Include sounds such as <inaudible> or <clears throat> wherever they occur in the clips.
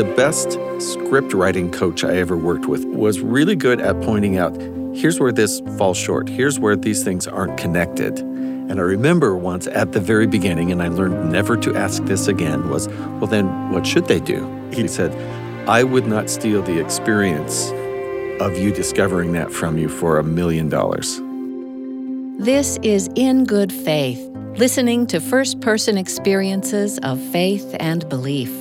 the best script writing coach I ever worked with was really good at pointing out here's where this falls short, here's where these things aren't connected. And I remember once at the very beginning, and I learned never to ask this again, was, well, then what should they do? He said, I would not steal the experience of you discovering that from you for a million dollars. This is In Good Faith, listening to first person experiences of faith and belief.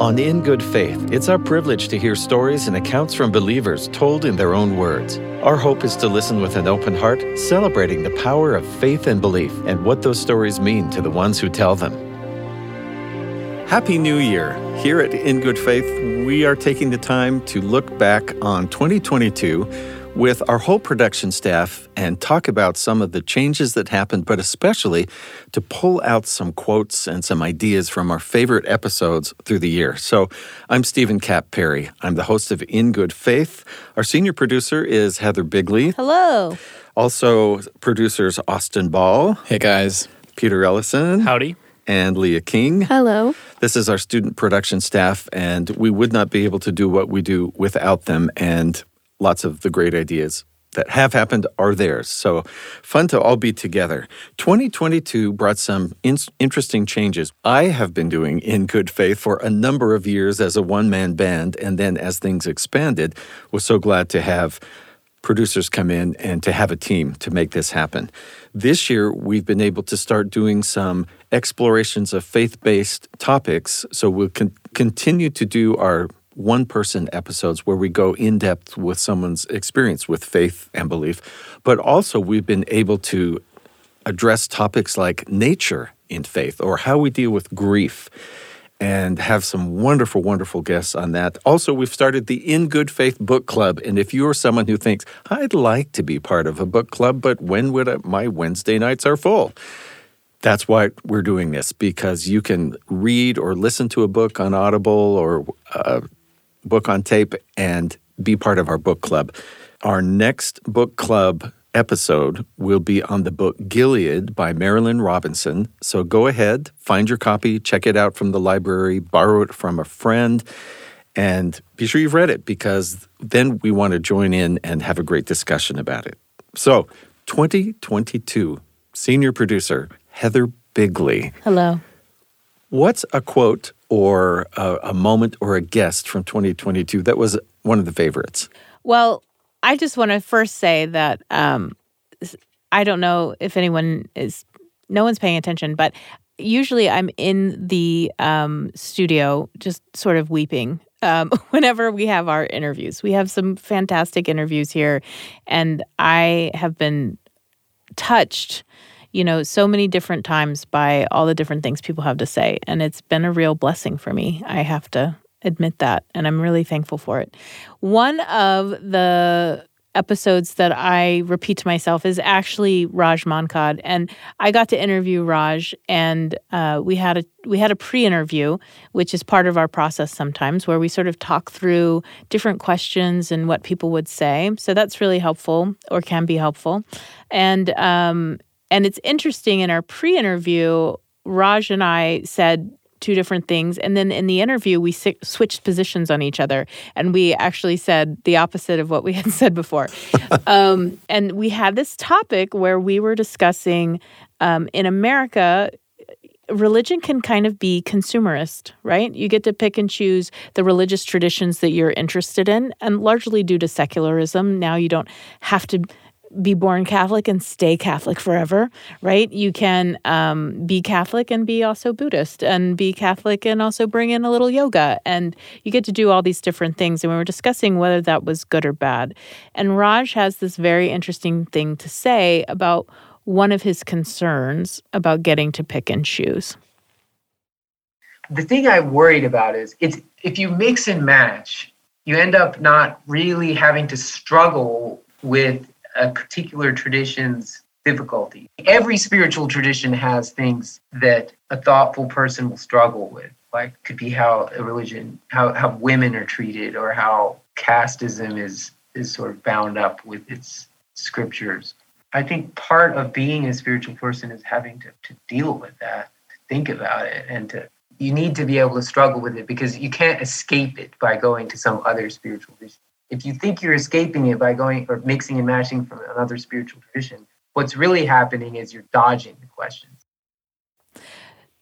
On In Good Faith, it's our privilege to hear stories and accounts from believers told in their own words. Our hope is to listen with an open heart, celebrating the power of faith and belief and what those stories mean to the ones who tell them. Happy New Year! Here at In Good Faith, we are taking the time to look back on 2022 with our whole production staff and talk about some of the changes that happened, but especially to pull out some quotes and some ideas from our favorite episodes through the year. So I'm Stephen Kapp Perry. I'm the host of In Good Faith. Our senior producer is Heather Bigley. Hello. Also, producers Austin Ball. Hey, guys. Peter Ellison. Howdy. And Leah King. Hello. This is our student production staff, and we would not be able to do what we do without them. And lots of the great ideas that have happened are theirs. So fun to all be together. 2022 brought some in- interesting changes. I have been doing in good faith for a number of years as a one man band. And then as things expanded, was so glad to have producers come in and to have a team to make this happen. This year, we've been able to start doing some explorations of faith based topics. So we'll con- continue to do our one person episodes where we go in depth with someone's experience with faith and belief. But also, we've been able to address topics like nature in faith or how we deal with grief and have some wonderful, wonderful guests on that. Also, we've started the In Good Faith Book Club. And if you're someone who thinks, I'd like to be part of a book club, but when would I, my Wednesday nights are full? That's why we're doing this because you can read or listen to a book on Audible or uh, book on tape and be part of our book club. Our next book club episode will be on the book Gilead by Marilynne Robinson. So go ahead, find your copy, check it out from the library, borrow it from a friend, and be sure you've read it because then we want to join in and have a great discussion about it. So, 2022, senior producer Heather Bigley. Hello. What's a quote or a, a, moment or a guest from 2022 that was one of the favorites? Well, I just want to first say that um, I don't know if anyone is, no one's paying attention, but usually I'm in the um, studio just sort of weeping um, <laughs> whenever we have our interviews. We have some fantastic interviews here, and I have been touched you know, so many different times by all the different things people have to say. And it's been a real blessing for me. I have to admit that. And I'm really thankful for it. One of the episodes that I repeat to myself is actually Raj Mankad, and I got to interview Raj, and uh, we had a we had a pre-interview, which is part of our process sometimes, where we sort of talk through different questions and what people would say. So that's really helpful, or can be helpful, and um, and it's interesting in our pre interview, Raj and I said two different things. And then in the interview, we si- switched positions on each other. And we actually said the opposite of what we <laughs> had said before. <laughs> um, and we had this topic where we were discussing um, in America, religion can kind of be consumerist, right? You get to pick and choose the religious traditions that you're interested in, and largely due to secularism, now you don't have to be born Catholic and stay Catholic forever, right? You can um, be Catholic and be also Buddhist, and be Catholic and also bring in a little yoga. And you get to do all these different things. And we were discussing whether that was good or bad. And Raj has this very interesting thing to say about one of his concerns about getting to pick and choose. The thing I'm worried about is it's if you mix and match, you end up not really having to struggle with a particular tradition's difficulty. Every spiritual tradition has things that a thoughtful person will struggle with. Like could be how a religion, how, how women are treated, or how casteism is is sort of bound up with its scriptures. I think part of being a spiritual person is having to, to deal with that, to think about it, and to you need to be able to struggle with it because you can't escape it by going to some other spiritual tradition. If you think you're escaping it by going or mixing and matching from another spiritual tradition, what's really happening is you're dodging the questions.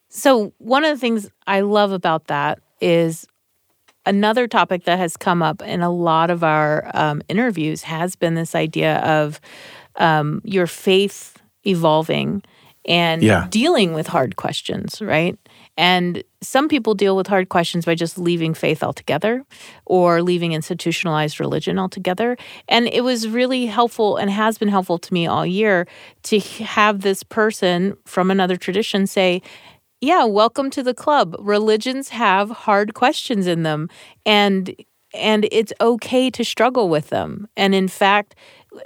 So, one of the things I love about that is another topic that has come up in a lot of our um, interviews has been this idea of um, your faith evolving and Yeah. dealing with hard questions, right? And some people deal with hard questions by just leaving faith altogether or leaving institutionalized religion altogether. And it was really helpful and has been helpful to me all year to have this person from another tradition say, yeah, welcome to the club. Religions have hard questions in them and and it's okay to struggle with them. And in fact,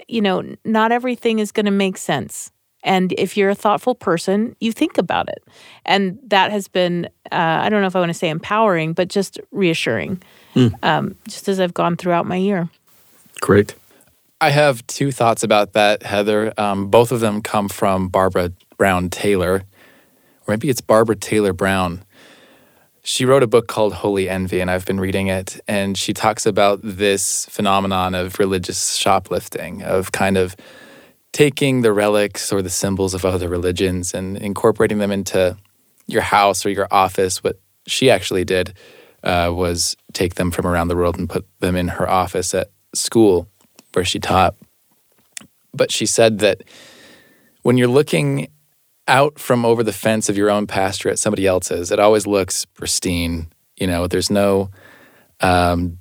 you know, not everything is going to make sense. And if you're a thoughtful person, you think about it. And that has been, uh, I don't know if I want to say empowering, but just reassuring, um, just as I've gone throughout my year. Great. I have two thoughts about that, Heather. Um, both of them come from Barbara Brown Taylor, or maybe it's Barbara Taylor Brown. She wrote a book called Holy Envy, and I've been reading it. And she talks about this phenomenon of religious shoplifting, of kind of taking the relics or the symbols of other religions and incorporating them into your house or your office. What she actually did uh, was take them from around the world and put them in her office at school where she taught. But she said that when you're looking out from over the fence of your own pasture at somebody else's, it always looks pristine. You know, there's no um,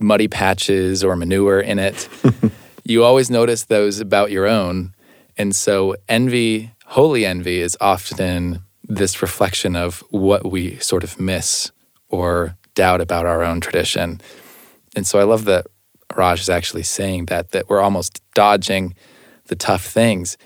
muddy patches or manure in it. <laughs> you always notice those about your own. And so, envy, holy envy, is often this reflection of what we sort of miss or doubt about our own tradition. And so, I love that Raj is actually saying that, that we're almost dodging the tough things.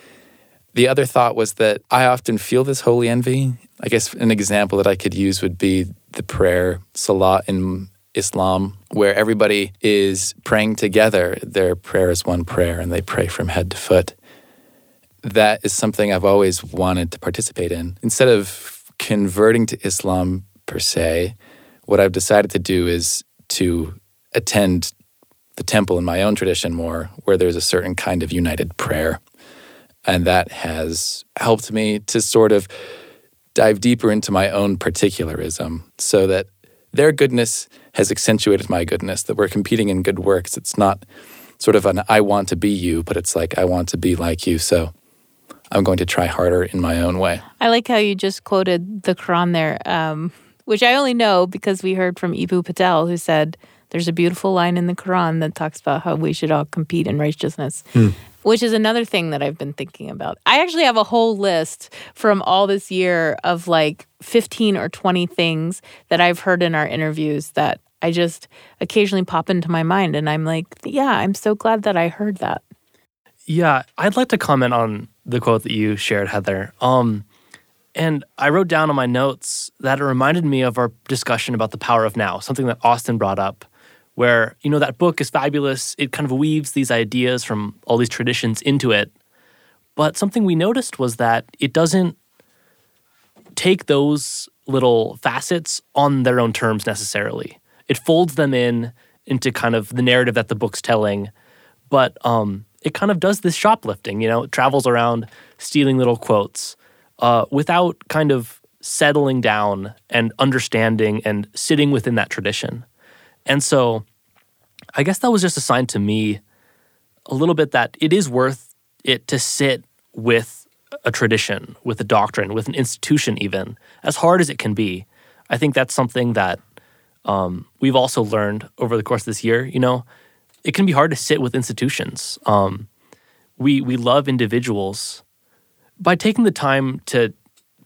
The other thought was that I often feel this holy envy. I guess an example that I could use would be the prayer salah in Islam, where everybody is praying together. Their prayer is one prayer and they pray from head to foot. That is something I've always wanted to participate in. Instead of converting to Islam per se, what I've decided to do is to attend the temple in my own tradition more, where there's a certain kind of united prayer. And that has helped me to sort of dive deeper into my own particularism so that their goodness has accentuated my goodness, that we're competing in good works. It's not sort of an I want to be you, but it's like I want to be like you. So I'm going to try harder in my own way. I like how you just quoted the Quran there, um, which I only know because we heard from Eboo Patel, who said there's a beautiful line in the Quran that talks about how we should all compete in righteousness, which is another thing that I've been thinking about. I actually have a whole list from all this year of like 15 or 20 things that I've heard in our interviews that I just occasionally pop into my mind. And I'm like, yeah, I'm so glad that I heard that. Yeah, I'd like to comment on the quote that you shared, Heather. Um, and I wrote down on my notes that it reminded me of our discussion about the power of now, something that Austin brought up, where, you know, that book is fabulous. It kind of weaves these ideas from all these traditions into it. But something we noticed was that it doesn't take those little facets on their own terms necessarily. It folds them in into kind of the narrative that the book's telling, but um, it kind of does this shoplifting. You know, it travels around stealing little quotes uh, without kind of settling down and understanding and sitting within that tradition. And so, I guess that was just a sign to me a little bit that it is worth it to sit with a tradition, with a doctrine, with an institution, even as hard as it can be. I think that's something that um, we've also learned over the course of this year. You know, it can be hard to sit with institutions. Um, we we love individuals by taking the time to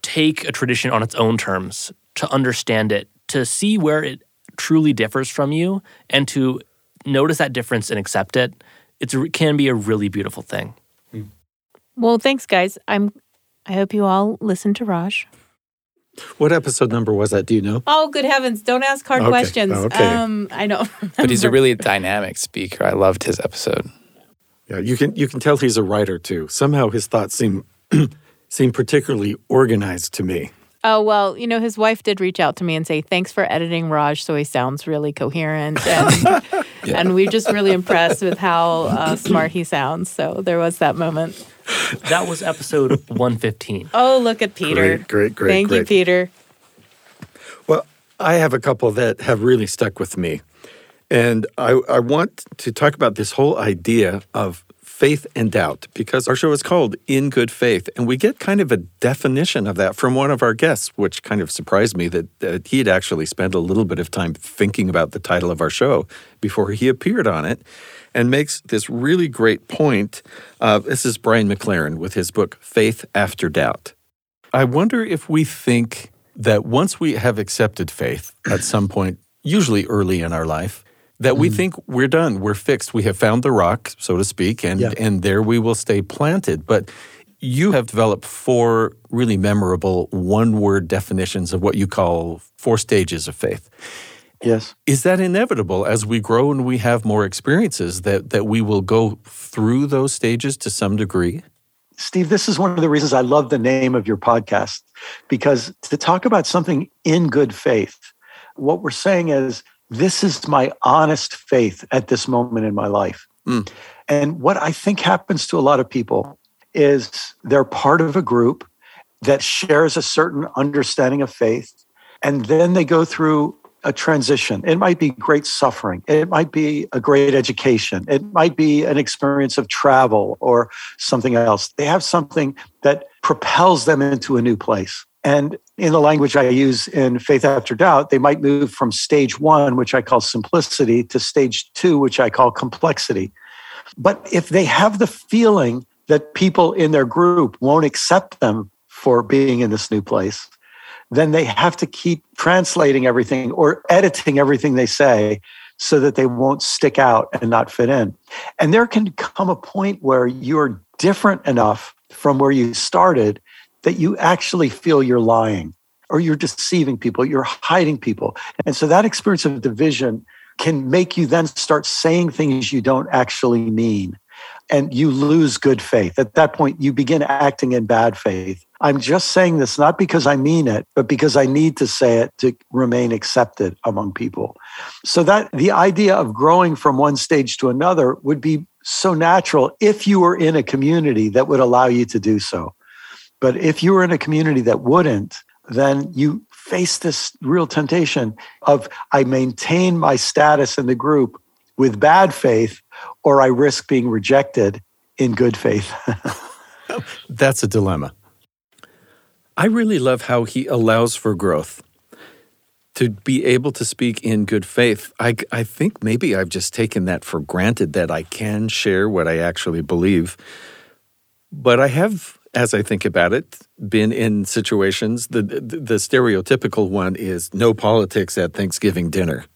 take a tradition on its own terms, to understand it, to see where it truly differs from you, and to notice that difference and accept it. it can be a really beautiful thing. Well, thanks, guys. I'm. I hope you all listen to Raj. What episode number was that? Do you know? Oh, good heavens! Don't ask hard Okay, questions. okay. Um, I don't. <laughs> But he's a really dynamic speaker. I loved his episode. Yeah, you can you can tell he's a writer too. Somehow his thoughts seem <clears throat> seem particularly organized to me. Oh, well, you know, his wife did reach out to me and say, thanks for editing Raj so he sounds really coherent. And, <laughs> yeah. and we're just really impressed with how uh, smart he sounds. So there was that moment. That was episode 115. Oh, look at Peter. Great, great, great. Thank great. you, Peter. Well, I have a couple that have really stuck with me. And I, I want to talk about this whole idea of faith and doubt because our show is called In Good Faith. And we get kind of a definition of that from one of our guests, which kind of surprised me that, that he had actually spent a little bit of time thinking about the title of our show before he appeared on it and makes this really great point. Uh, this is Brian McLaren with his book, Faith After Doubt. I wonder if we think that once we have accepted faith at some point, usually early in our life, that we mm. think we're done, we're fixed, we have found the rock, so to speak, and, yeah. and there we will stay planted. But you have developed four really memorable one word definitions of what you call four stages of faith. Yes. Is that inevitable as we grow and we have more experiences that, that we will go through those stages to some degree? Steve, this is one of the reasons I love the name of your podcast because to talk about something in good faith, what we're saying is this is my honest faith at this moment in my life. Mm. And what I think happens to a lot of people is they're part of a group that shares a certain understanding of faith. And then they go through a transition. It might be great suffering. It might be a great education. It might be an experience of travel or something else. They have something that propels them into a new place. And in the language I use in Faith After Doubt, they might move from stage one, which I call simplicity, to stage two, which I call complexity. But if they have the feeling that people in their group won't accept them for being in this new place, then they have to keep translating everything or editing everything they say so that they won't stick out and not fit in. And there can come a point where you're different enough from where you started that you actually feel you're lying or you're deceiving people, you're hiding people. And so that experience of division can make you then start saying things you don't actually mean. And you lose good faith. At that point, you begin acting in bad faith. I'm just saying this not because I mean it, but because I need to say it to remain accepted among people. So that the idea of growing from one stage to another would be so natural if you were in a community that would allow you to do so. But if you were in a community that wouldn't, then you face this real temptation of I maintain my status in the group with bad faith, or I risk being rejected in good faith. <laughs> That's a dilemma. I really love how he allows for growth. To be able to speak in good faith, I, I think maybe I've just taken that for granted that I can share what I actually believe. But I have as I think about it, been in situations. The, the, the stereotypical one is no politics at Thanksgiving dinner.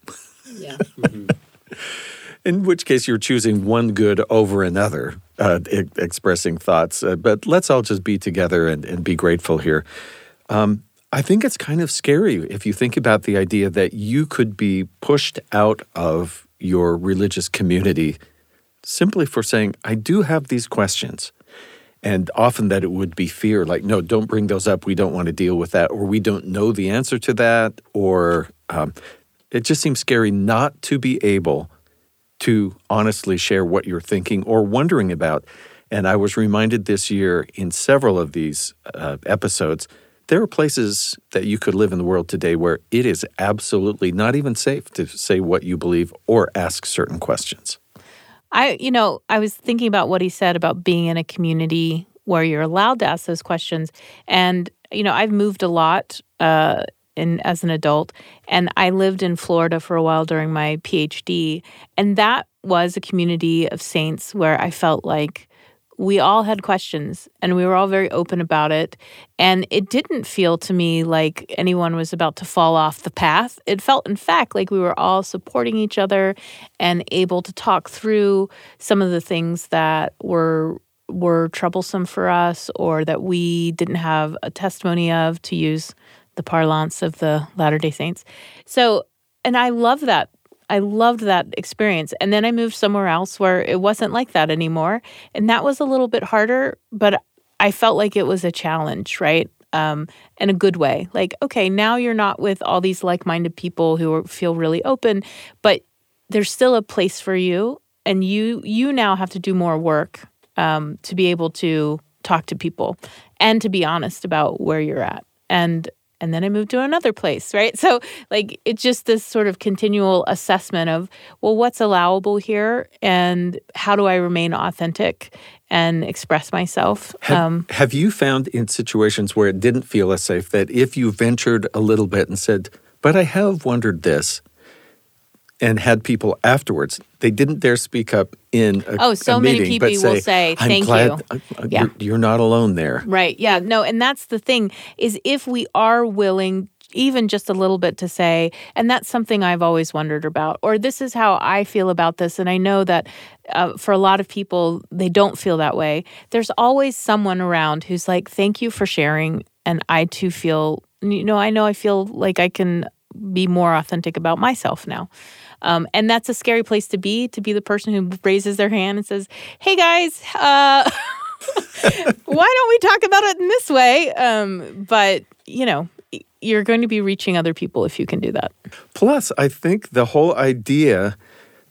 Yeah. <laughs> in which case, you're choosing one good over another, uh, e- expressing thoughts. Uh, but let's all just be together and, and be grateful here. Um, I think it's kind of scary if you think about the idea that you could be pushed out of your religious community simply for saying, I do have these questions and often that it would be fear like no don't bring those up. We don't want to deal with that or we don't know the answer to that or um, it just seems scary not to be able to honestly share what you're thinking or wondering about. And i was reminded this year in several of these uh, episodes there are places that you could live in the world today where it is absolutely not even safe to say what you believe or ask certain questions I, you know, I was thinking about what he said about being in a community where you're allowed to ask those questions. And, you know, I've moved a lot uh, in, as an adult, and I lived in Florida for a while during my PhD. And that was a community of saints where I felt like we all had questions and we were all very open about it. And it didn't feel to me like anyone was about to fall off the path. It felt, in fact, like we were all supporting each other and able to talk through some of the things that were were troublesome for us or that we didn't have a testimony of to use the parlance of the Latter-day Saints. So, and I love that I loved that experience. And then I moved somewhere else where it wasn't like that anymore. And that was a little bit harder, but I felt like it was a challenge, right? um, in a good way. Like, okay, now you're not with all these like minded people who are, feel really open, but there's still a place for you. And you you now have to do more work um, to be able to talk to people and to be honest about where you're at. And and then I moved to another place, right? So like it's just this sort of continual assessment of well, what's allowable here, and how do I remain authentic and express myself. Have, um, have you found in situations where it didn't feel as safe that if you ventured a little bit and said, "But I have wondered this," and had people afterwards. They didn't dare speak up in a Oh, so a many meeting, people but say, will say, I'm "Thank glad, you." uh, uh, Yeah. You're, you're not alone there. Right. Yeah. No, and that's the thing is if we are willing even just a little bit to say, and that's something I've always wondered about, or this is how I feel about this. And I know that uh, for a lot of people, they don't feel that way. There's always someone around who's like, thank you for sharing. And I too feel, you know, I know I feel like I can be more authentic about myself now. Um, and that's a scary place to be, to be the person who raises their hand and says, hey guys, uh, <laughs> why don't we talk about it in this way? Um, but, you know, you're going to be reaching other people if you can do that. Plus, I think the whole idea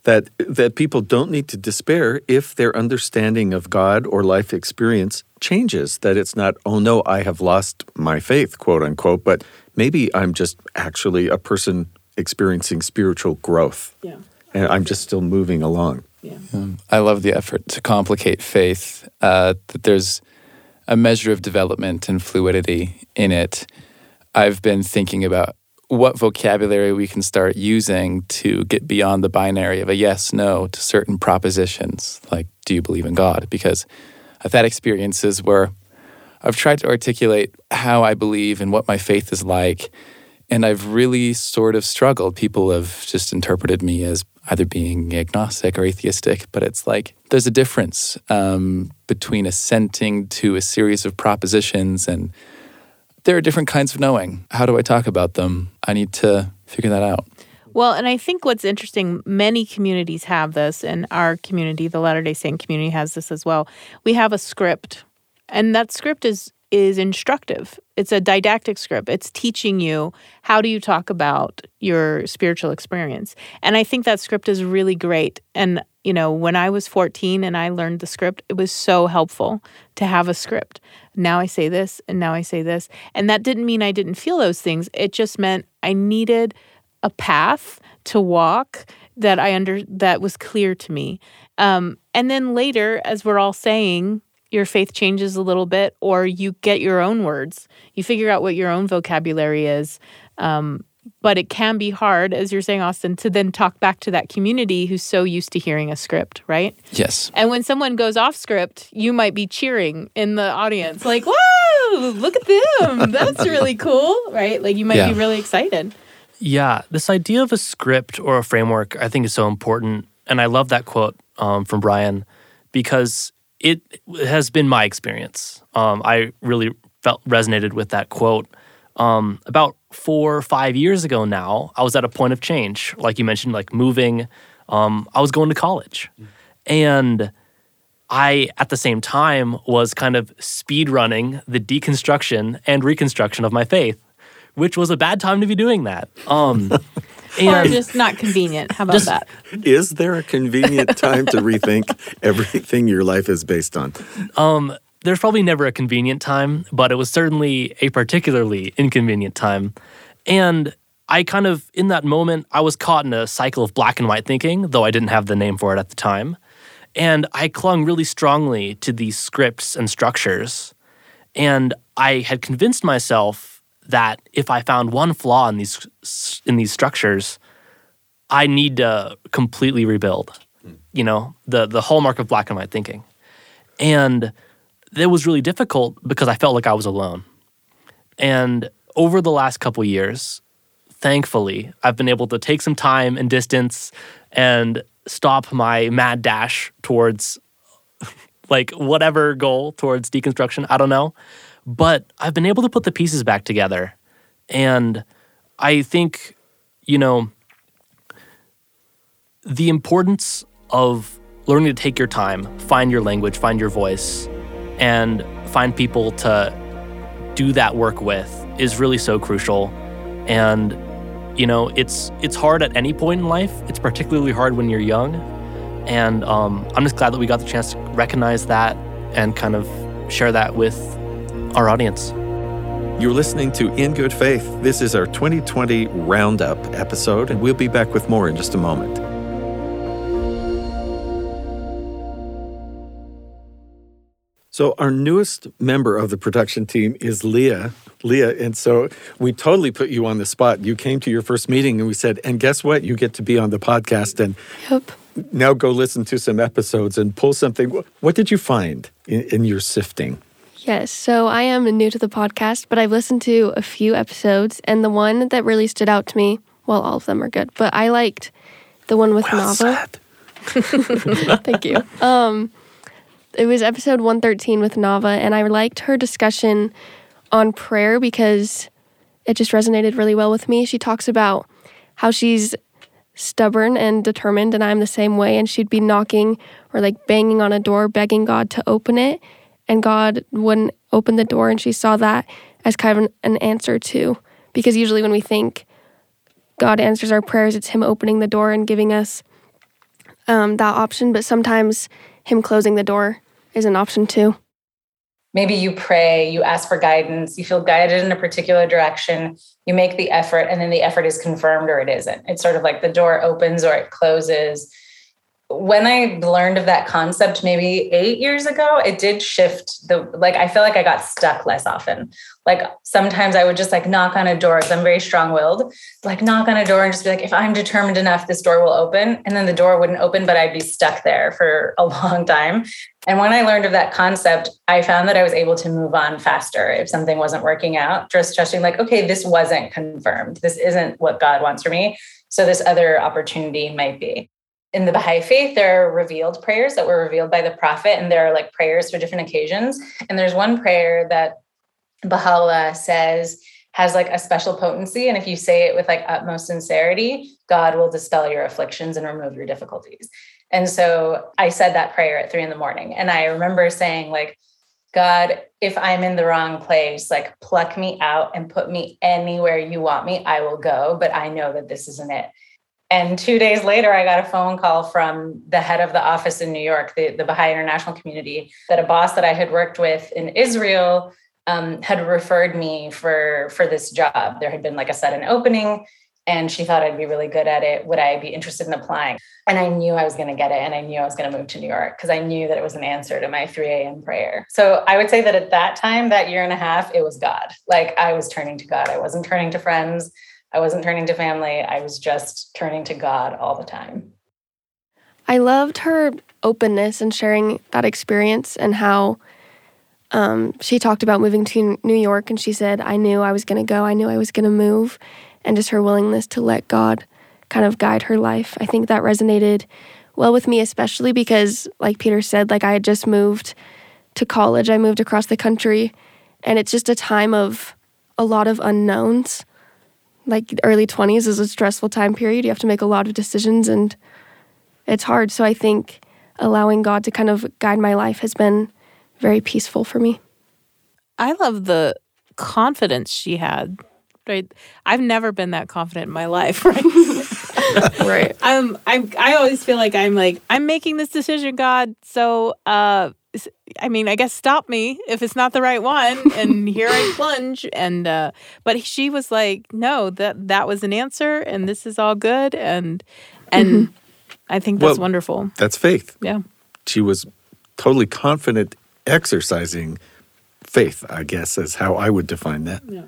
that that people don't need to despair if their understanding of God or life experience changes. That it's not, oh no, I have lost my faith, quote unquote, but maybe I'm just actually a person experiencing spiritual growth. Yeah. And I'm just still moving along. Yeah. Um, I love the effort to complicate faith, uh, that there's a measure of development and fluidity in it. I've been thinking about what vocabulary we can start using to get beyond the binary of a yes, no to certain propositions, like, do you believe in God? Because I've had experiences where I've tried to articulate how I believe and what my faith is like. And I've really sort of struggled. People have just interpreted me as either being agnostic or atheistic, but it's like there's a difference um, between assenting to a series of propositions and there are different kinds of knowing. How do I talk about them? I need to figure that out. Well, and I think what's interesting, many communities have this, and our community, the Latter day Saint community, has this as well. We have a script, and that script is is instructive. It's a didactic script. It's teaching you how do you talk about your spiritual experience. And I think that script is really great. And you know, when I was 14 and I learned the script, it was so helpful to have a script. Now I say this and now I say this. And that didn't mean I didn't feel those things. It just meant I needed a path to walk that I under that was clear to me. Um, and then later, as we're all saying, your faith changes a little bit, or you get your own words. You figure out what your own vocabulary is. Um, but it can be hard, as you're saying, Austin, to then talk back to that community who's so used to hearing a script, right? Yes. And when someone goes off script, you might be cheering in the audience, like, whoa, look at them. That's really cool, right? Like you might Yeah. be really excited. Yeah, this idea of a script or a framework, I think, is so important. And I love that quote um, from Brian because it has been my experience. Um, I really felt resonated with that quote. Um, about four or five years ago now, I was at a point of change. Like you mentioned, like moving, um, I was going to college. And I, at the same time, was kind of speed running the deconstruction and reconstruction of my faith, which was a bad time to be doing that. <laughs> Or just not convenient. How about that? Is there a convenient time to rethink everything your life is based on? um, there's probably never a convenient time, but it was certainly a particularly inconvenient time. And I kind of, in that moment, I was caught in a cycle of black and white thinking, though I didn't have the name for it at the time. And I clung really strongly to these scripts and structures. And I had convinced myself that if I found one flaw in these in these structures, I need to completely rebuild. You know, the the hallmark of black and white thinking. And it was really difficult because I felt like I was alone. And over the last couple years, thankfully, I've been able to take some time and distance and stop my mad dash towards <laughs> like whatever goal towards deconstruction. I don't know. But I've been able to put the pieces back together. And I think, you know, the importance of learning to take your time, find your language, find your voice, and find people to do that work with is really so crucial. And you know, it's it's hard at any point in life. It's particularly hard when you're young. And um, I'm just glad that we got the chance to recognize that and kind of share that with our audience. You're listening to In Good Faith. This is our 2020 Roundup episode, and we'll be back with more in just a moment. So, our newest member of the production team is Leah. Leah, and so we totally put you on the spot. You came to your first meeting and we said, and guess what? You get to be on the podcast and Yep. now go listen to some episodes and pull something. What did you find in, in your sifting? Yes. So I am new to the podcast, but I've listened to a few episodes, and the one that really stood out to me, well, all of them are good, but I liked the one with Well Nava. <laughs> Thank you. Um, it was episode 113 with Nava, and I liked her discussion on prayer because it just resonated really well with me. She talks about how she's stubborn and determined, and I'm the same way. And she'd be knocking or like banging on a door, begging God to open it, and God wouldn't open the door. And she saw that as kind of an, an answer too, because usually when we think God answers our prayers, it's Him opening the door and giving us um, that option. But sometimes Him closing the door is an option too. maybe you pray, you ask for guidance, you feel guided in a particular direction, you make the effort, and then the effort is confirmed or it isn't. It's sort of like the door opens or it closes. When I learned of that concept maybe eight years ago, it did shift the like I feel like I got stuck less often. Like sometimes I would just like knock on a door because I'm very strong-willed, like knock on a door and just be like, if I'm determined enough, this door will open. And then the door wouldn't open, but I'd be stuck there for a <laughs> long time. And when I learned of that concept, I found that I was able to move on faster if something wasn't working out, just trusting, like, okay, this wasn't confirmed. This isn't what God wants for me. So this other opportunity might be. In the Baha'i faith, there are revealed prayers that were revealed by the prophet, and there are like prayers for different occasions. And there's one prayer that Baha'u'llah says has like a special potency. And if you say it with like utmost sincerity, God will dispel your afflictions and remove your difficulties. And so I said that prayer at three in the morning. And I remember saying, like, God, if I'm in the wrong place, like pluck me out and put me anywhere you want me, I will go. But I know that this isn't it. And two days later, I got a phone call from the head of the office in New York, the, the Baha'i International Community, that a boss that I had worked with in Israel um, had referred me for for this job. There had been like a sudden opening, and she thought I'd be really good at it. Would I be interested in applying? And I knew I was going to get it, and I knew I was going to move to New York because I knew that it was an answer to my 3 a.m. prayer. So I would say that at that time, that year and a half, it was God. Like I was turning to God. I wasn't turning to friends. I wasn't turning to family. I was just turning to God all the time. I loved her openness and sharing that experience and how um, she talked about moving to New York and she said, I knew I was going to go, I knew I was going to move, and just her willingness to let God kind of guide her life. I think that resonated well with me, especially because, like Peter said, like I had just moved to college, I moved across the country, and it's just a time of a lot of unknowns. Like early 20s is a stressful time period. You have to make a lot of decisions and it's hard. So I think allowing God to kind of guide my life has been very peaceful for me. I love the confidence she had. Right, I've never been that confident in my life. <laughs> Right, <laughs> Right. I'm. I'm. I always feel like I'm like I'm making this decision, God. So, uh, I mean, I guess stop me if it's not the right one, and <laughs> here I plunge. And uh, but she was like, no, that that was an answer, and this is all good, and and I think that's Well- wonderful. That's faith. Yeah. She was totally confident exercising faith, I guess, is how I would define that. Yeah.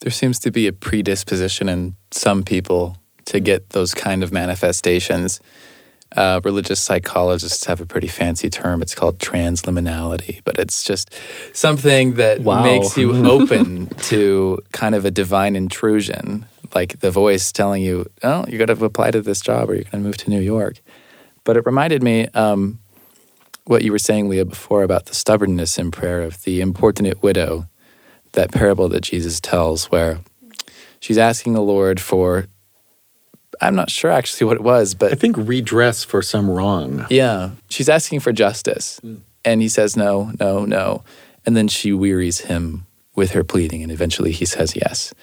There seems to be a predisposition in some people to get those kind of manifestations. Uh, religious psychologists have a pretty fancy term. It's called transliminality, but it's just something that Wow. makes you <laughs> open to kind of a divine intrusion, like the voice telling you, "Oh, you're going to apply to this job, or you're going to move to New York." But it reminded me um, what you were saying, Leah, before about the stubbornness in prayer of the importunate widow that parable that Jesus tells where she's asking the Lord for I'm not sure actually what it was, but I think redress for some wrong. yeah, she's asking for justice. And he says no, no, no. And then she wearies him with her pleading, and eventually he says yes.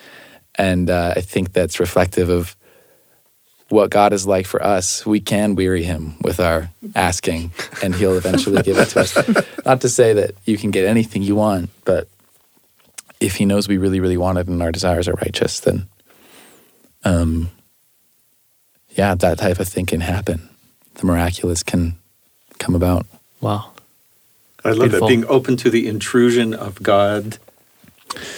And uh, I think that's reflective of what God is like for us. We can weary him with our asking, and he'll eventually give it to us. <laughs> Not to say that you can get anything you want, but if he knows we really, really want it and our desires are righteous, then um, yeah, that type of thing can happen. The miraculous can come about. Wow. I love Beautiful. that being open to the intrusion of God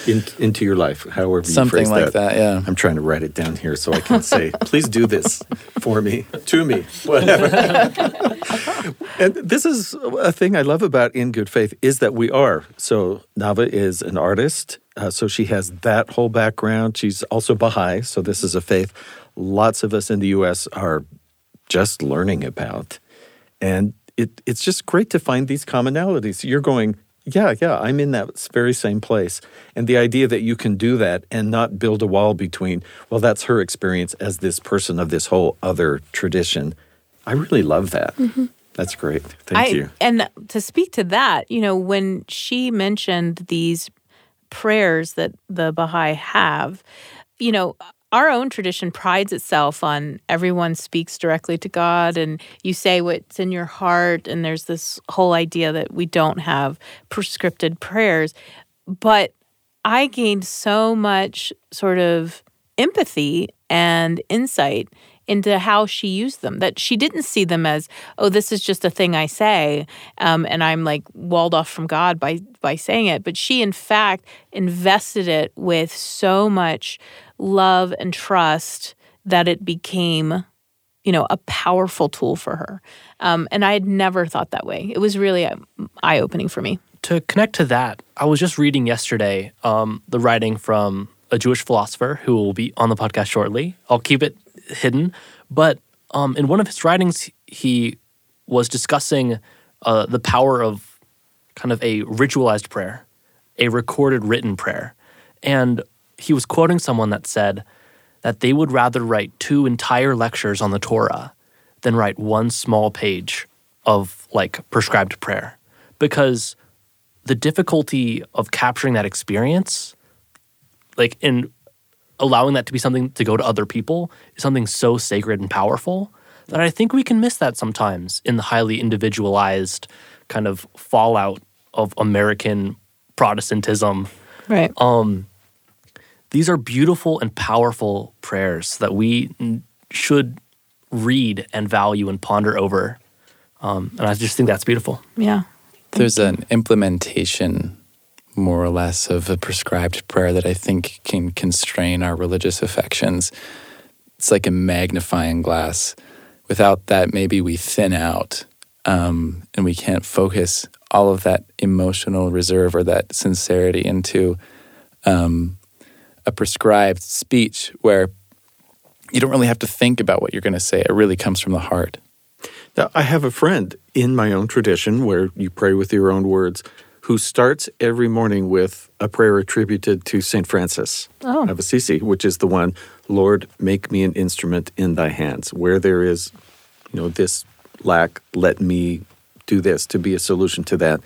in, into your life, however you Something phrase like that, yeah. I'm trying to write it down here so I can say, <laughs> please do this for me, to me, whatever. <laughs> and this is a thing I love about In Good Faith is that we are. So Nava is an artist, uh, so she has that whole background. She's also Baha'i, so this is a faith lots of us in the U.S. are just learning about. And it, it's just great to find these commonalities. You're going, yeah, yeah, I'm in that very same place. And the idea that you can do that and not build a wall between, well, that's her experience as this person of this whole other tradition. I really love that. Mm-hmm. That's great. Thank I, you. And to speak to that, you know, when she mentioned these prayers that the Baha'i have, you know, our own tradition prides itself on everyone speaks directly to God and you say what's in your heart. And there's this whole idea that we don't have prescripted prayers. But I gained so much sort of empathy and insight into how she used them that she didn't see them as oh this is just a thing i say um, and i'm like walled off from god by by saying it but she in fact invested it with so much love and trust that it became you know a powerful tool for her um, and i had never thought that way it was really um, eye-opening for me To connect to that, I was just reading yesterday um, the writing from a Jewish philosopher who will be on the podcast shortly. I'll keep it hidden. But um, in one of his writings, he was discussing uh, the power of kind of a ritualized prayer, a recorded written prayer. And he was quoting someone that said that they would rather write two entire lectures on the Torah than write one small page of like prescribed prayer. Because the difficulty of capturing that experience, like in allowing that to be something to go to other people, is something so sacred and powerful that I think we can miss that sometimes in the highly individualized kind of fallout of American Protestantism. right Um, these are beautiful and powerful prayers that we should read and value and ponder over. Um, and I just think that's beautiful. yeah There's an implementation, more or less, of a prescribed prayer that I think can constrain our religious affections. It's like a magnifying glass. Without that, maybe we thin out um, and we can't focus all of that emotional reserve or that sincerity into um, a prescribed speech where you don't really have to think about what you're going to say. It really comes from the heart. Now, I have a friend in my own tradition where you pray with your own words who starts every morning with a prayer attributed to St. Francis Oh. of Assisi, which is the one, Lord, make me an instrument in thy hands. Where there is, you know, this lack, let me do this to be a solution to that.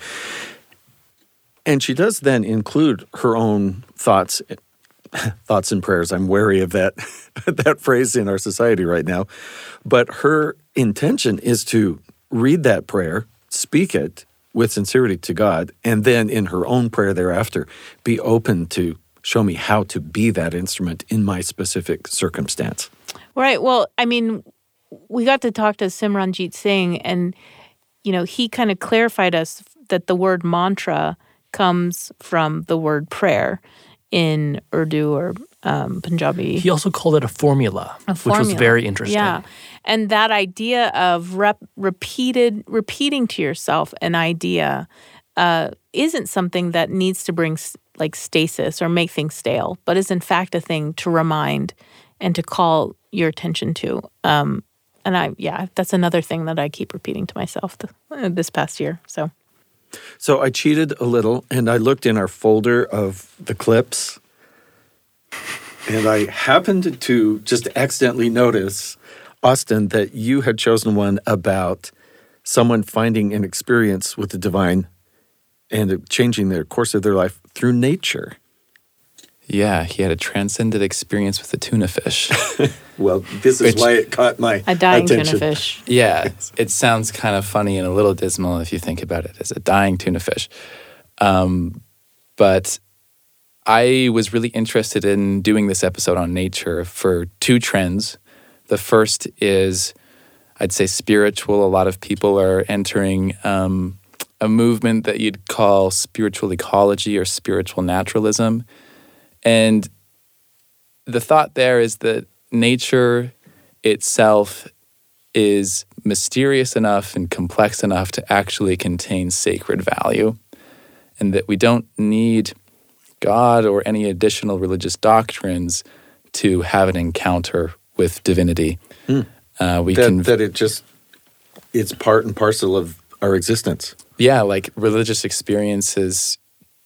And she does then include her own thoughts <laughs> thoughts and prayers. I'm wary of that <laughs> that phrase in our society right now. But her intention is to read that prayer, speak it with sincerity to God, and then in her own prayer thereafter, be open to show me how to be that instrument in my specific circumstance. Right. Well, I mean, we got to talk to Simranjit Singh, and you know, he kind of clarified us that the word mantra comes from the word prayer in Urdu or um, Punjabi. He also called it a formula, A which was very interesting. Yeah, and that idea of rep, repeated repeating to yourself an idea uh, isn't something that needs to bring s- like stasis or make things stale, but is in fact a thing to remind and to call your attention to. Um, and I, yeah, that's another thing that I keep repeating to myself th- uh, this past year. So So I cheated a little and I looked in our folder of the clips and I happened to just accidentally notice, Austin, that you had chosen one about someone finding an experience with the divine and changing the course of their life through nature. Yeah, he had a transcendent experience with the tuna fish. <laughs> Well, this is Which- why it caught my A dying attention. tuna fish. yeah, it sounds kind of funny and a little dismal if you think about it as a dying tuna fish. Um, but I was really interested in doing this episode on nature for two trends. The first is, I'd say, spiritual. A lot of people are entering um, a movement that you'd call spiritual ecology or spiritual naturalism. And the thought there is that nature itself is mysterious enough and complex enough to actually contain sacred value, and that we don't need God or any additional religious doctrines to have an encounter with divinity. Uh, we. That, can, that it just it's part and parcel of our existence. yeah, like religious experiences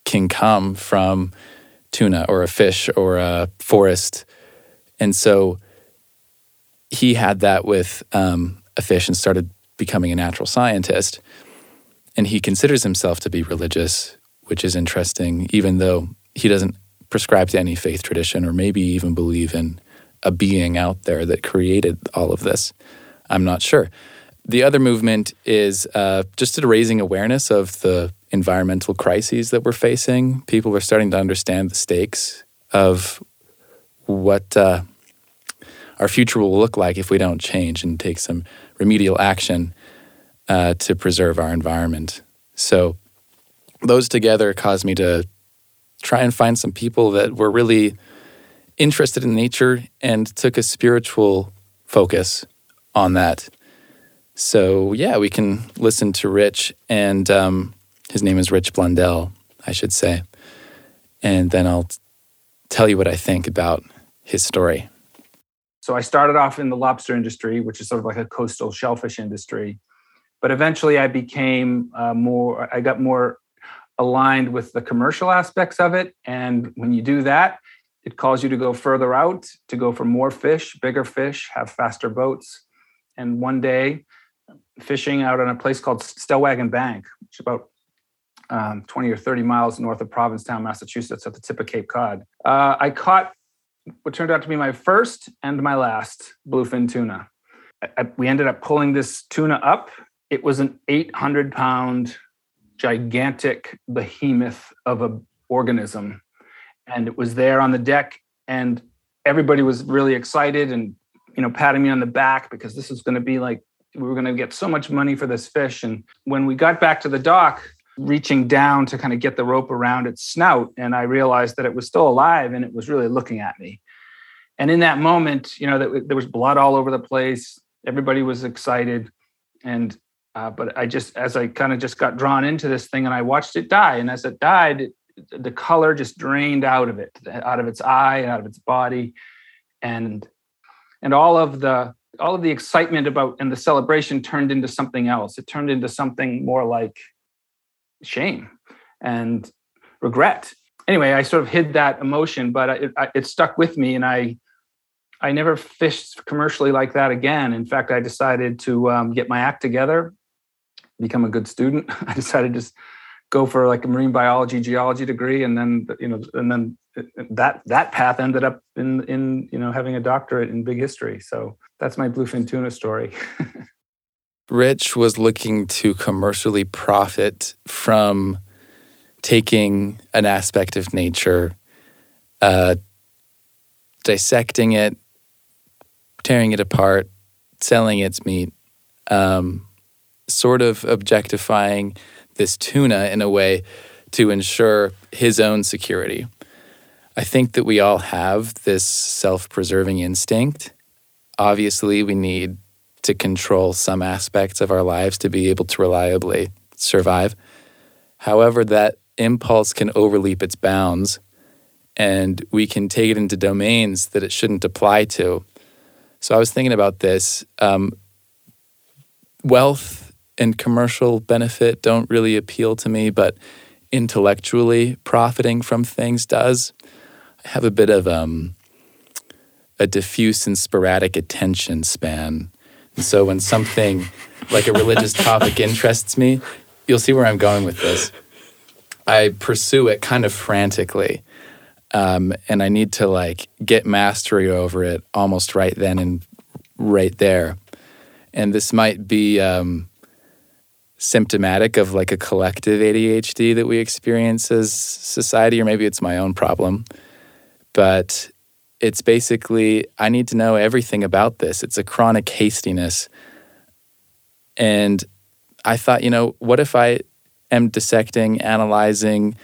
can come from tuna or a fish or a forest. And so he had that with um, a fish and started becoming a natural scientist. And he considers himself to be religious, which is interesting, even though he doesn't prescribe to any faith tradition or maybe even believe in a being out there that created all of this. I'm not sure. The other movement is uh, just to raising awareness of the environmental crises that we're facing. People are starting to understand the stakes of what uh, our future will look like if we don't change and take some remedial action uh, to preserve our environment. So, those together caused me to try and find some people that were really interested in nature and took a spiritual focus on that. So, yeah, we can listen to Rich, and um, his name is Rich Blundell, I should say. And then I'll tell you what I think about his story. So I started off in the lobster industry, which is sort of like a coastal shellfish industry. But eventually I became uh, more, I got more aligned with the commercial aspects of it. And when you do that, it calls you to go further out, to go for more fish, bigger fish, have faster boats. And one day, fishing out on a place called Stellwagen Bank, which is about um, 20 or 30 miles north of Provincetown, Massachusetts, at the tip of Cape Cod, uh, I caught what turned out to be my first and my last bluefin tuna. I- I- we ended up pulling this tuna up. It was an 800 pound, gigantic behemoth of a organism, and it was there on the deck. And everybody was really excited and you know patting me on the back because this is going to be like we were going to get so much money for this fish. And when we got back to the dock, reaching down to kind of get the rope around its snout, and I realized that it was still alive and it was really looking at me. And in that moment, you know, that there was blood all over the place. Everybody was excited, and uh, but I just, as I kind of just got drawn into this thing, and I watched it die. And as it died, the color just drained out of it, out of its eye, and out of its body, and and all of the all of the excitement about and the celebration turned into something else. It turned into something more like shame and regret. Anyway, I sort of hid that emotion, but it, it stuck with me, and I I never fished commercially like that again. In fact, I decided to um, get my act together, become a good student. <laughs> I decided to just go for like a marine biology, geology degree, and then you know, and then that that path ended up in in you know having a doctorate in big history. So that's my bluefin tuna story. <laughs> Rich was looking to commercially profit from taking an aspect of nature, uh, dissecting it, tearing it apart, selling its meat, um, sort of objectifying this tuna in a way to ensure his own security. I think that we all have this self preserving instinct. Obviously, we need to control some aspects of our lives to be able to reliably survive. However, that impulse can overleap its bounds and we can take it into domains that it shouldn't apply to. So I was thinking about this. Um, wealth and commercial benefit don't really appeal to me, but intellectually profiting from things does. I have a bit of um, a diffuse and sporadic attention span. And so when something like a religious topic <laughs> interests me, you'll see where I'm going with this. I pursue it kind of frantically. Um, and I need to like get mastery over it almost right then and right there. And this might be um, symptomatic of like a collective ADHD that we experience as society, or maybe it's my own problem. But it's basically, I need to know everything about this. It's a chronic hastiness. And I thought, you know, what if I am dissecting, analyzing,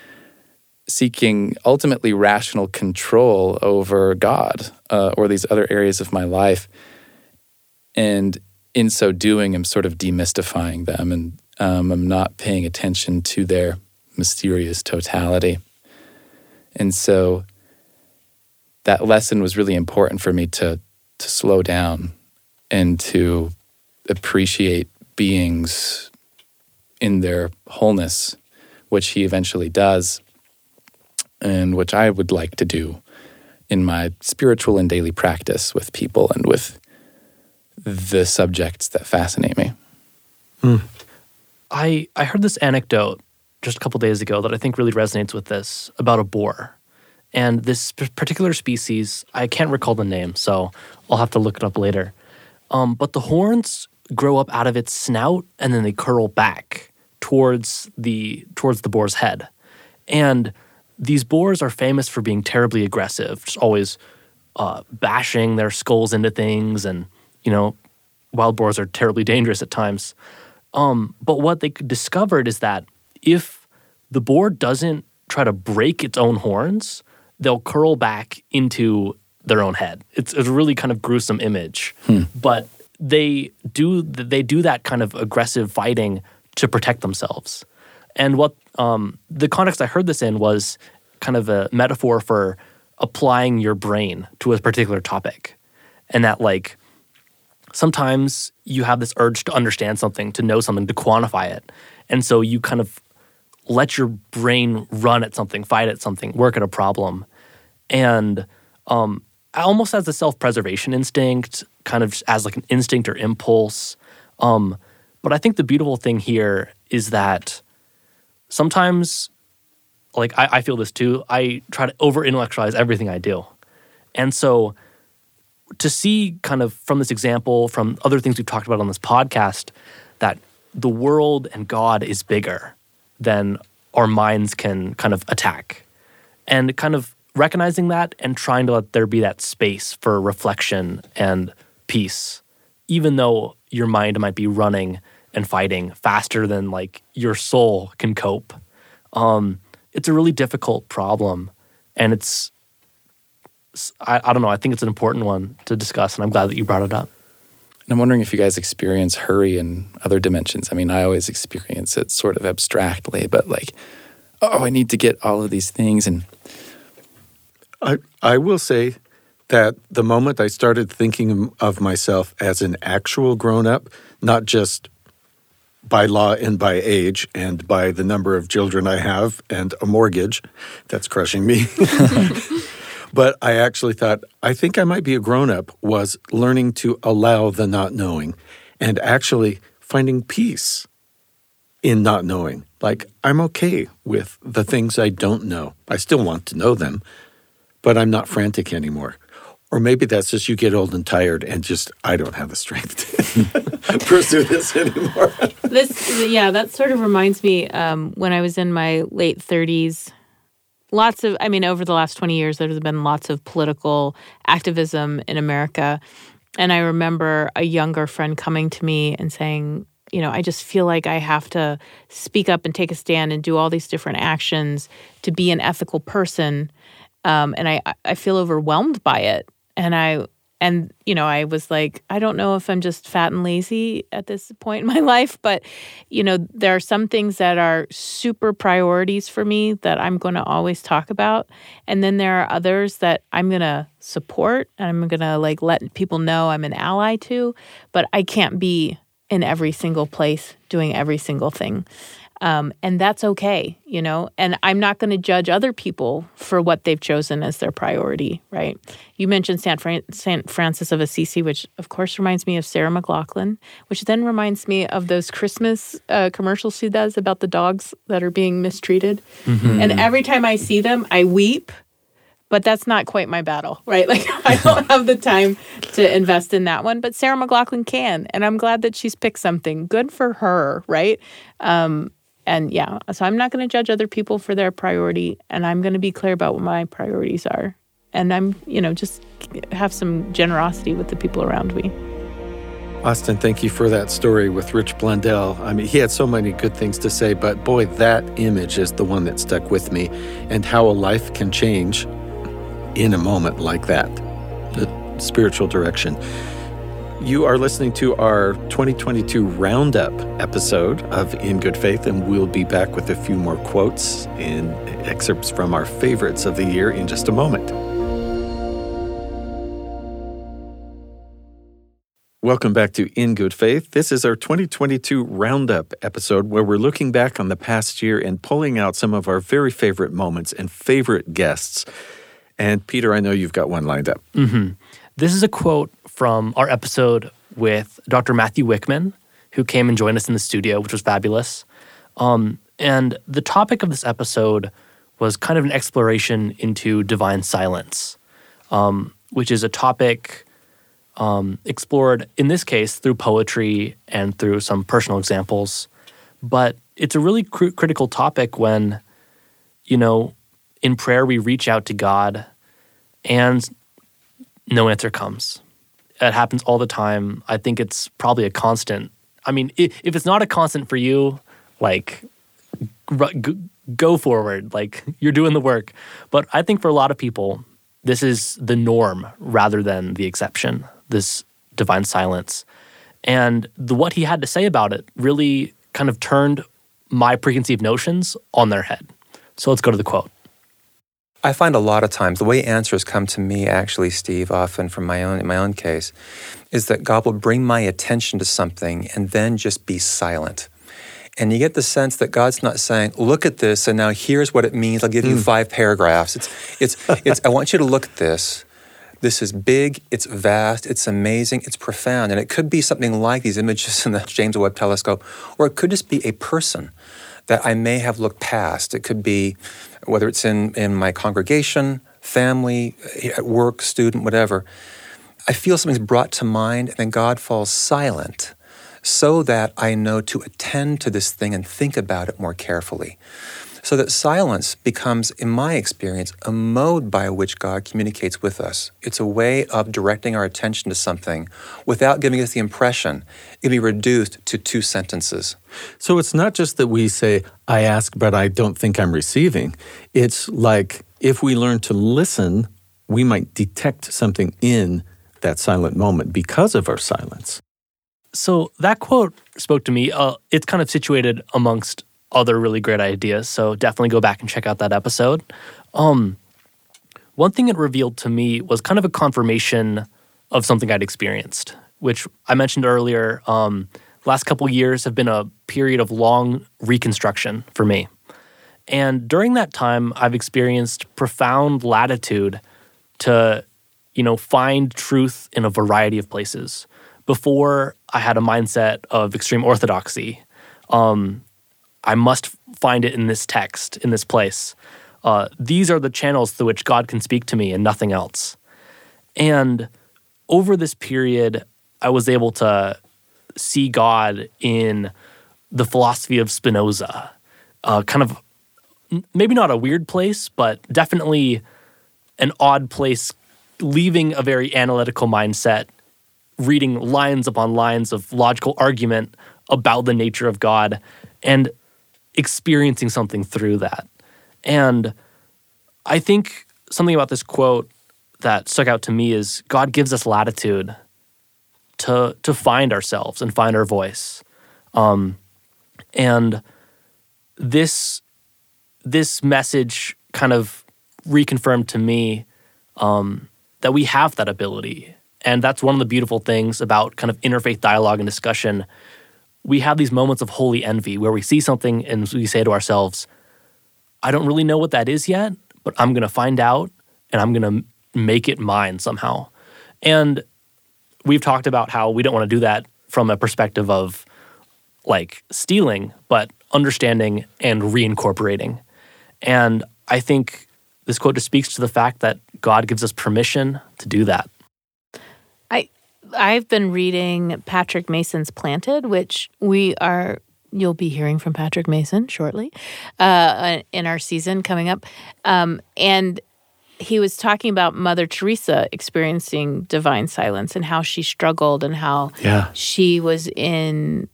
seeking ultimately rational control over God uh, or these other areas of my life? And in so doing, I'm sort of demystifying them and um, I'm not paying attention to their mysterious totality. And so that lesson was really important for me to, to slow down and to appreciate beings in their wholeness, which he eventually does, and which I would like to do in my spiritual and daily practice with people and with the subjects that fascinate me. Mm. I I heard this anecdote just a couple days ago that I think really resonates with this about a boar. And this particular species, I can't recall the name, so I'll have to look it up later. Um, but the horns grow up out of its snout and then they curl back towards the towards the boar's head. And these boars are famous for being terribly aggressive, just always uh, bashing their skulls into things and you know, wild boars are terribly dangerous at times. Um, but what they discovered is that if the boar doesn't try to break its own horns, they'll curl back into their own head. It's, it's a really kind of gruesome image, hmm. but they do they do that kind of aggressive fighting to protect themselves. And what um, the context I heard this in was kind of a metaphor for applying your brain to a particular topic, and that like sometimes you have this urge to understand something, to know something, to quantify it. And so you kind of let your brain run at something, fight at something, work at a problem. And um, almost as a self preservation instinct, kind of as like an instinct or impulse. Um, but I think the beautiful thing here is that sometimes, like I, I feel this too, I try to over intellectualize everything I do. And so to see kind of from this example, from other things we've talked about on this podcast, that the world and God is bigger than our minds can kind of attack. And kind of recognizing that and trying to let there be that space for reflection and peace, even though your mind might be running and fighting faster than like your soul can cope. Um, it's a really difficult problem. And it's I, I don't know. I think it's an important one to discuss, and I'm glad that you brought it up. And I'm wondering if you guys experience hurry in other dimensions. I mean, I always experience it sort of abstractly, but like, oh, I need to get all of these things. And I, I will say that the moment I started thinking of myself as an actual grown up, not just by law and by age and by the number of children I have and a mortgage, that's crushing me. <laughs> But I actually thought, I think I might be a grown up, was learning to allow the not knowing and actually finding peace in not knowing. Like, I'm okay with the things I don't know. I still want to know them, but I'm not frantic anymore. Or maybe that's just you get old and tired and just, I don't have the strength to <laughs> pursue this anymore. this, yeah, that sort of reminds me um, when I was in my late 30s lots of, I mean, over the last 20 years, there's been lots of political activism in America. And I remember a younger friend coming to me and saying, you know, I just feel like I have to speak up and take a stand and do all these different actions to be an ethical person. Um, and I, I feel overwhelmed by it. And I and you know i was like i don't know if i'm just fat and lazy at this point in my <laughs> life but you know there are some things that are super priorities for me that i'm going to always talk about. And then there are others that i'm going to support and i'm going to like let people know i'm an ally to but i can't be in every single place doing every single thing Um, and that's okay, you know. And I'm not going to judge other people for what they've chosen as their priority, right? You mentioned Saint, Fran- Saint Francis of Assisi, which of course reminds me of Sarah McLachlan, which then reminds me of those Christmas uh, commercials she does about the dogs that are being mistreated. Mm-hmm. And every time I see them, I weep. But that's not quite my battle, <laughs> right? Like I don't <laughs> have the time to invest in that one. But Sarah McLachlan can, and I'm glad that she's picked something good for her, right? Um, and yeah, so I'm not going to judge other people for their priority, and I'm going to be clear about what my priorities are. And I'm, you know, just have some generosity with the people around me. Austin, thank you for that story with Rich Blundell. I mean, he had so many good things to say, but boy, that image is the one that stuck with me and how a life can change in a moment like that. The spiritual direction. You are listening to our 2022 Roundup episode of In Good Faith, and we'll be back with a few more quotes and excerpts from our favorites of the year in just a moment. Welcome back to In Good Faith. This is our 2022 Roundup episode where we're looking back on the past year and pulling out some of our very favorite moments and favorite guests. And Peter, I know you've got one lined up. Mm-hmm. This is a quote from our episode with Dr. Matthew Wickman, who came and joined us in the studio, which was fabulous. Um, and the topic of this episode was kind of an exploration into divine silence, um, which is a topic um, explored in this case through poetry and through some personal examples. But it's a really cr- critical topic when, you know, in prayer we reach out to God and no answer comes. It happens all the time. I think it's probably a constant. I mean, if, it's not a constant for you, like go forward, like you're doing the work. But I think for a lot of people, this is the norm rather than the exception. This divine silence, and the what he had to say about it really kind of turned my preconceived notions on their head. So let's go to the quote. I find a lot of times the way answers come to me, actually, Steve, often from my own in my own case, is that God will bring my attention to something and then just be silent. And you get the sense that God's not saying, "Look at this, and now here's what it means. I'll give you Mm. five paragraphs." It's, it's, it's. I want you to look at this. This is big. It's vast. It's amazing. It's profound, and it could be something like these images in the <laughs> James Webb Telescope, or it could just be a person that I may have looked past. It could be whether it's in, in my congregation, family, at work, student, whatever. I feel something's brought to mind, and then God falls silent so that I know to attend to this thing and think about it more carefully. So that silence becomes, in my experience, a mode by which God communicates with us. It's a way of directing our attention to something without giving us the impression it can be reduced to two sentences. So it's not just that we say, I ask, but I don't think I'm receiving. It's like if we learn to listen, we might detect something in that silent moment because of our silence. So that quote spoke to me. Uh, it's kind of situated amongst other really great ideas. So definitely go back and check out that episode. Um, one thing it revealed to me was kind of a confirmation of something I'd experienced, which I mentioned earlier. Um, last couple years have been a period of long reconstruction for me. And during that time, I've experienced profound latitude to, you know, find truth in a variety of places. Before, I had a mindset of extreme orthodoxy. Um, I must find it in this text, in this place. Uh, these are the channels through which God can speak to me and nothing else. And over this period, I was able to see God in the philosophy of Spinoza, uh, kind of maybe not a weird place, but definitely an odd place, leaving a very analytical mindset, reading lines upon lines of logical argument about the nature of God, and experiencing something through that. And I think something about this quote that stuck out to me is God gives us latitude to to find ourselves and find our voice. Um, and this this message kind of reconfirmed to me um, that we have that ability, and that's one of the beautiful things about kind of interfaith dialogue and discussion. We have these moments of holy envy where we see something and we say to ourselves, I don't really know what that is yet, but I'm going to find out and I'm going to make it mine somehow. And we've talked about how we don't want to do that from a perspective of like stealing, but understanding and reincorporating. And I think this quote just speaks to the fact that God gives us permission to do that. I I've been reading Patrick Mason's Planted, which we are you'll be hearing from Patrick Mason shortly uh, in our season coming up, um, and he was talking about Mother Teresa experiencing divine silence and how she struggled and how Yeah. she was in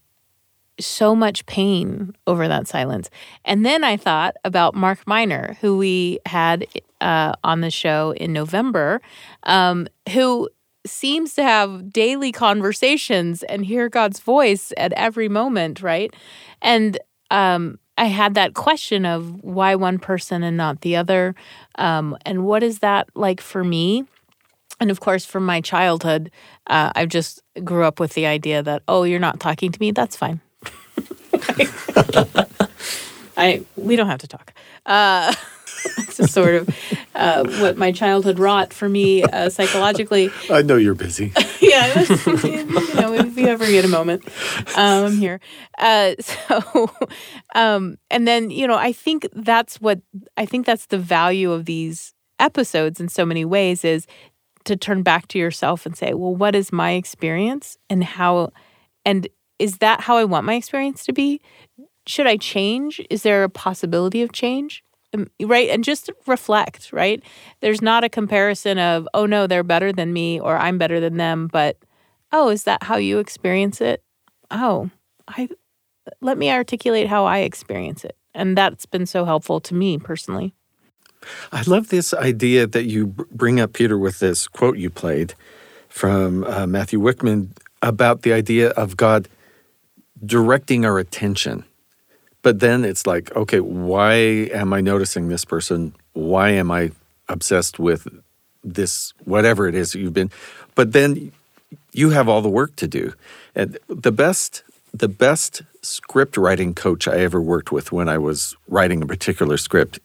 so much pain over that silence. And then I thought about Mark Miner, who we had uh, on the show in November, um, who seems to have daily conversations and hear God's voice at every moment, right? And um, I had that question of why one person and not the other, um, and what is that like for me? And of course, from my childhood, uh, I just grew up with the idea that oh, you're not talking to me, that's fine. <laughs> I we don't have to talk. Uh, <laughs> <laughs> it's just sort of uh, what my childhood wrought for me uh, psychologically. I know you're busy. <laughs> yeah, you know, if you ever get a moment, um, I'm here. Uh, <laughs> so, um, and then you know, I think that's what I think that's the value of these episodes in so many ways is to turn back to yourself and say, well, what is my experience and how, and is that how I want my experience to be? Should I change? Is there a possibility of change? Right. And just reflect, right? There's not a comparison of, oh no, they're better than me or I'm better than them, but oh, is that how you experience it? Oh, I let me articulate how I experience it. And that's been so helpful to me personally. I love this idea that you bring up, Peter, with this quote you played from uh, Matthew Wickman about the idea of God directing our attention. But then it's like, okay, why am I noticing this person? Why am I obsessed with this, whatever it is you've been? But then you have all the work to do. And the best, the best script writing coach I ever worked with when I was writing a particular script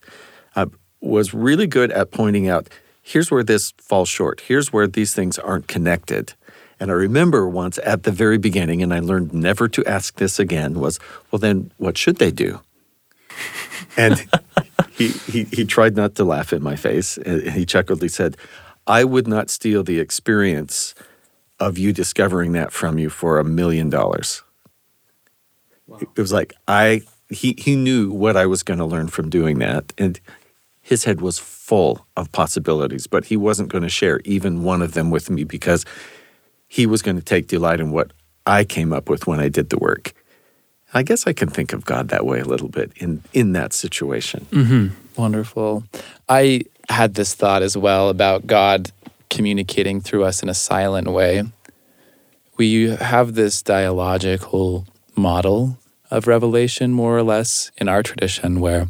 uh, was really good at pointing out here's where this falls short. Here's where these things aren't connected. And I remember once at the very beginning, and I learned never to ask this again, was, well, then what should they do? And he, he, he tried not to laugh in my face. And he chuckled. He said, I would not steal the experience of you discovering that from you for a million dollars. It was like I he he knew what I was going to learn from doing that, and his head was full of possibilities, but he wasn't going to share even one of them with me because he was going to take delight in what I came up with when I did the work. I guess I can think of God that way a little bit in in that situation. Mm-hmm. Wonderful. I had this thought as well about God communicating through us in a silent way. We have this dialogical model of revelation, more or less, in our tradition, where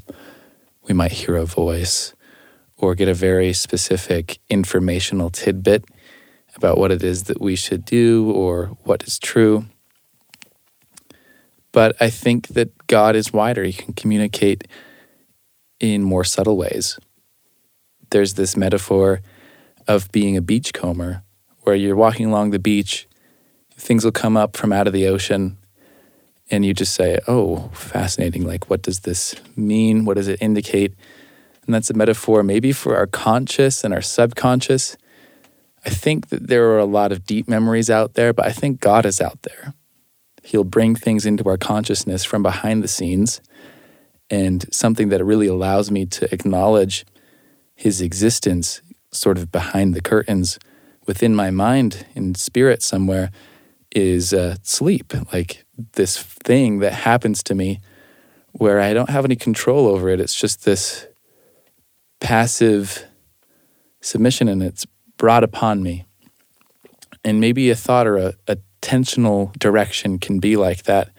we might hear a voice or get a very specific informational tidbit about what it is that we should do or what is true. But I think that God is wider. He can communicate in more subtle ways. There's this metaphor of being a beachcomber where you're walking along the beach, things will come up from out of the ocean, and you just say, Oh, fascinating. Like, what does this mean? What does it indicate? And that's a metaphor maybe for our conscious and our subconscious. I think that there are a lot of deep memories out there, but I think God is out there. He'll bring things into our consciousness from behind the scenes and something that really allows me to acknowledge his existence sort of behind the curtains within my mind and spirit somewhere is uh, sleep like this thing that happens to me where i don't have any control over it it's just this passive submission and it's brought upon me and maybe a thought or a, a tensional direction can be like that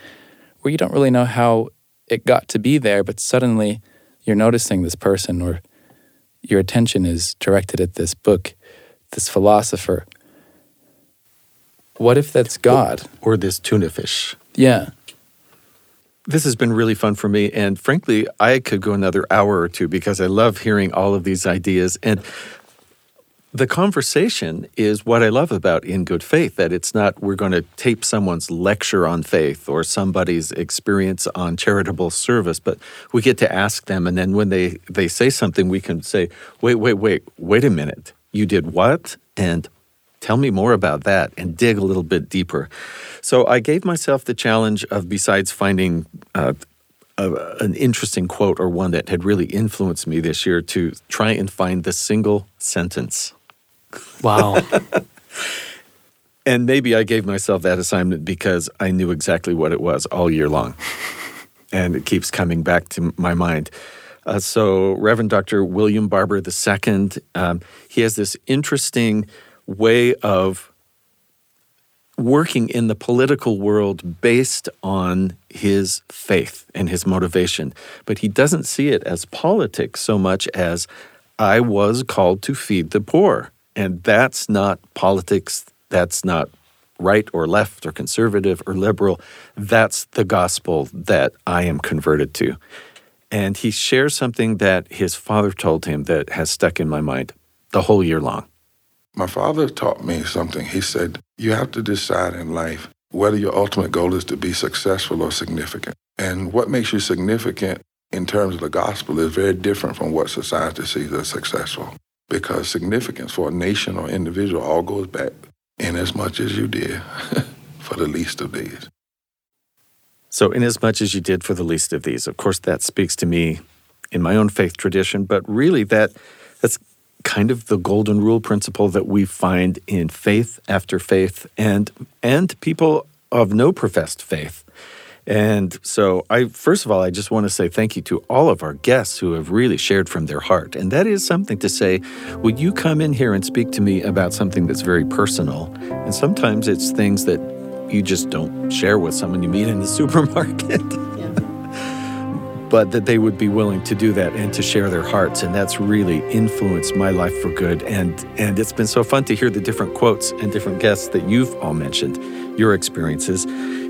where you don't really know how it got to be there but suddenly you're noticing this person or your attention is directed at this book, this philosopher. What if that's God? Or this tuna fish. Yeah. This has been really fun for me. And frankly, I could go another hour or two because I love hearing all of these ideas. And the conversation is what I love about In Good Faith, that it's not we're going to tape someone's lecture on faith or somebody's experience on charitable service, but we get to ask them. And then when they, they say something, we can say, wait, wait, wait, wait a minute. You did what? And tell me more about that and dig a little bit deeper. So I gave myself the challenge of, besides finding uh, an interesting quote or one that had really influenced me this year, to try and find the single sentence. Wow. <laughs> and maybe I gave myself that assignment because I knew exactly what it was all year long. and it keeps coming back to my mind. Uh, so, Reverend Dr. William Barber II, um, he has this interesting way of working in the political world based on his faith and his motivation. But he doesn't see it as politics so much as I was called to feed the poor. And that's not politics, that's not right or left or conservative or liberal. That's the gospel that I am converted to. And he shares something that his father told him that has stuck in my mind the whole year long. My father taught me something. He said, You have to decide in life whether your ultimate goal is to be successful or significant. And what makes you significant in terms of the gospel is very different from what society sees as successful. Because significance for a nation or individual all goes back in as much as you did <laughs> for the least of these. So, in as much as you did for the least of these, of course, that speaks to me in my own faith tradition, but really that that's kind of the golden rule principle that we find in faith after faith and and people of no professed faith. And so I first of all I just want to say thank you to all of our guests who have really shared from their heart. And that is something to say, would you come in here and speak to me about something that's very personal? And sometimes it's things that you just don't share with someone you meet in the <laughs> supermarket <laughs> but that they would be willing to do that and to share their hearts and that's really influenced my life for good and and it's been so fun to hear the different quotes and different guests that you've all mentioned your experiences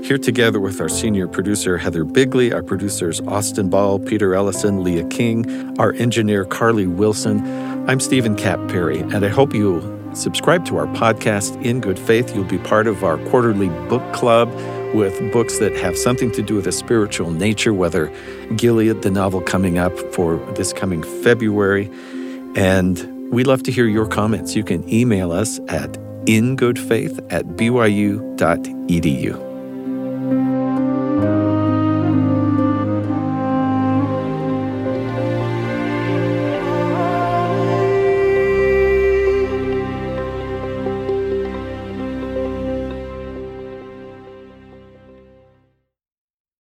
here together with our senior producer heather bigley our producers austin ball peter ellison leah king our engineer carly wilson i'm stephen kapp perry and i hope you subscribe to our podcast in good faith you'll be part of our quarterly book club with books that have something to do with a spiritual nature, whether Gilead, the novel coming up for this coming February. And we'd love to hear your comments. You can email us at ingoodfaith at byu.edu.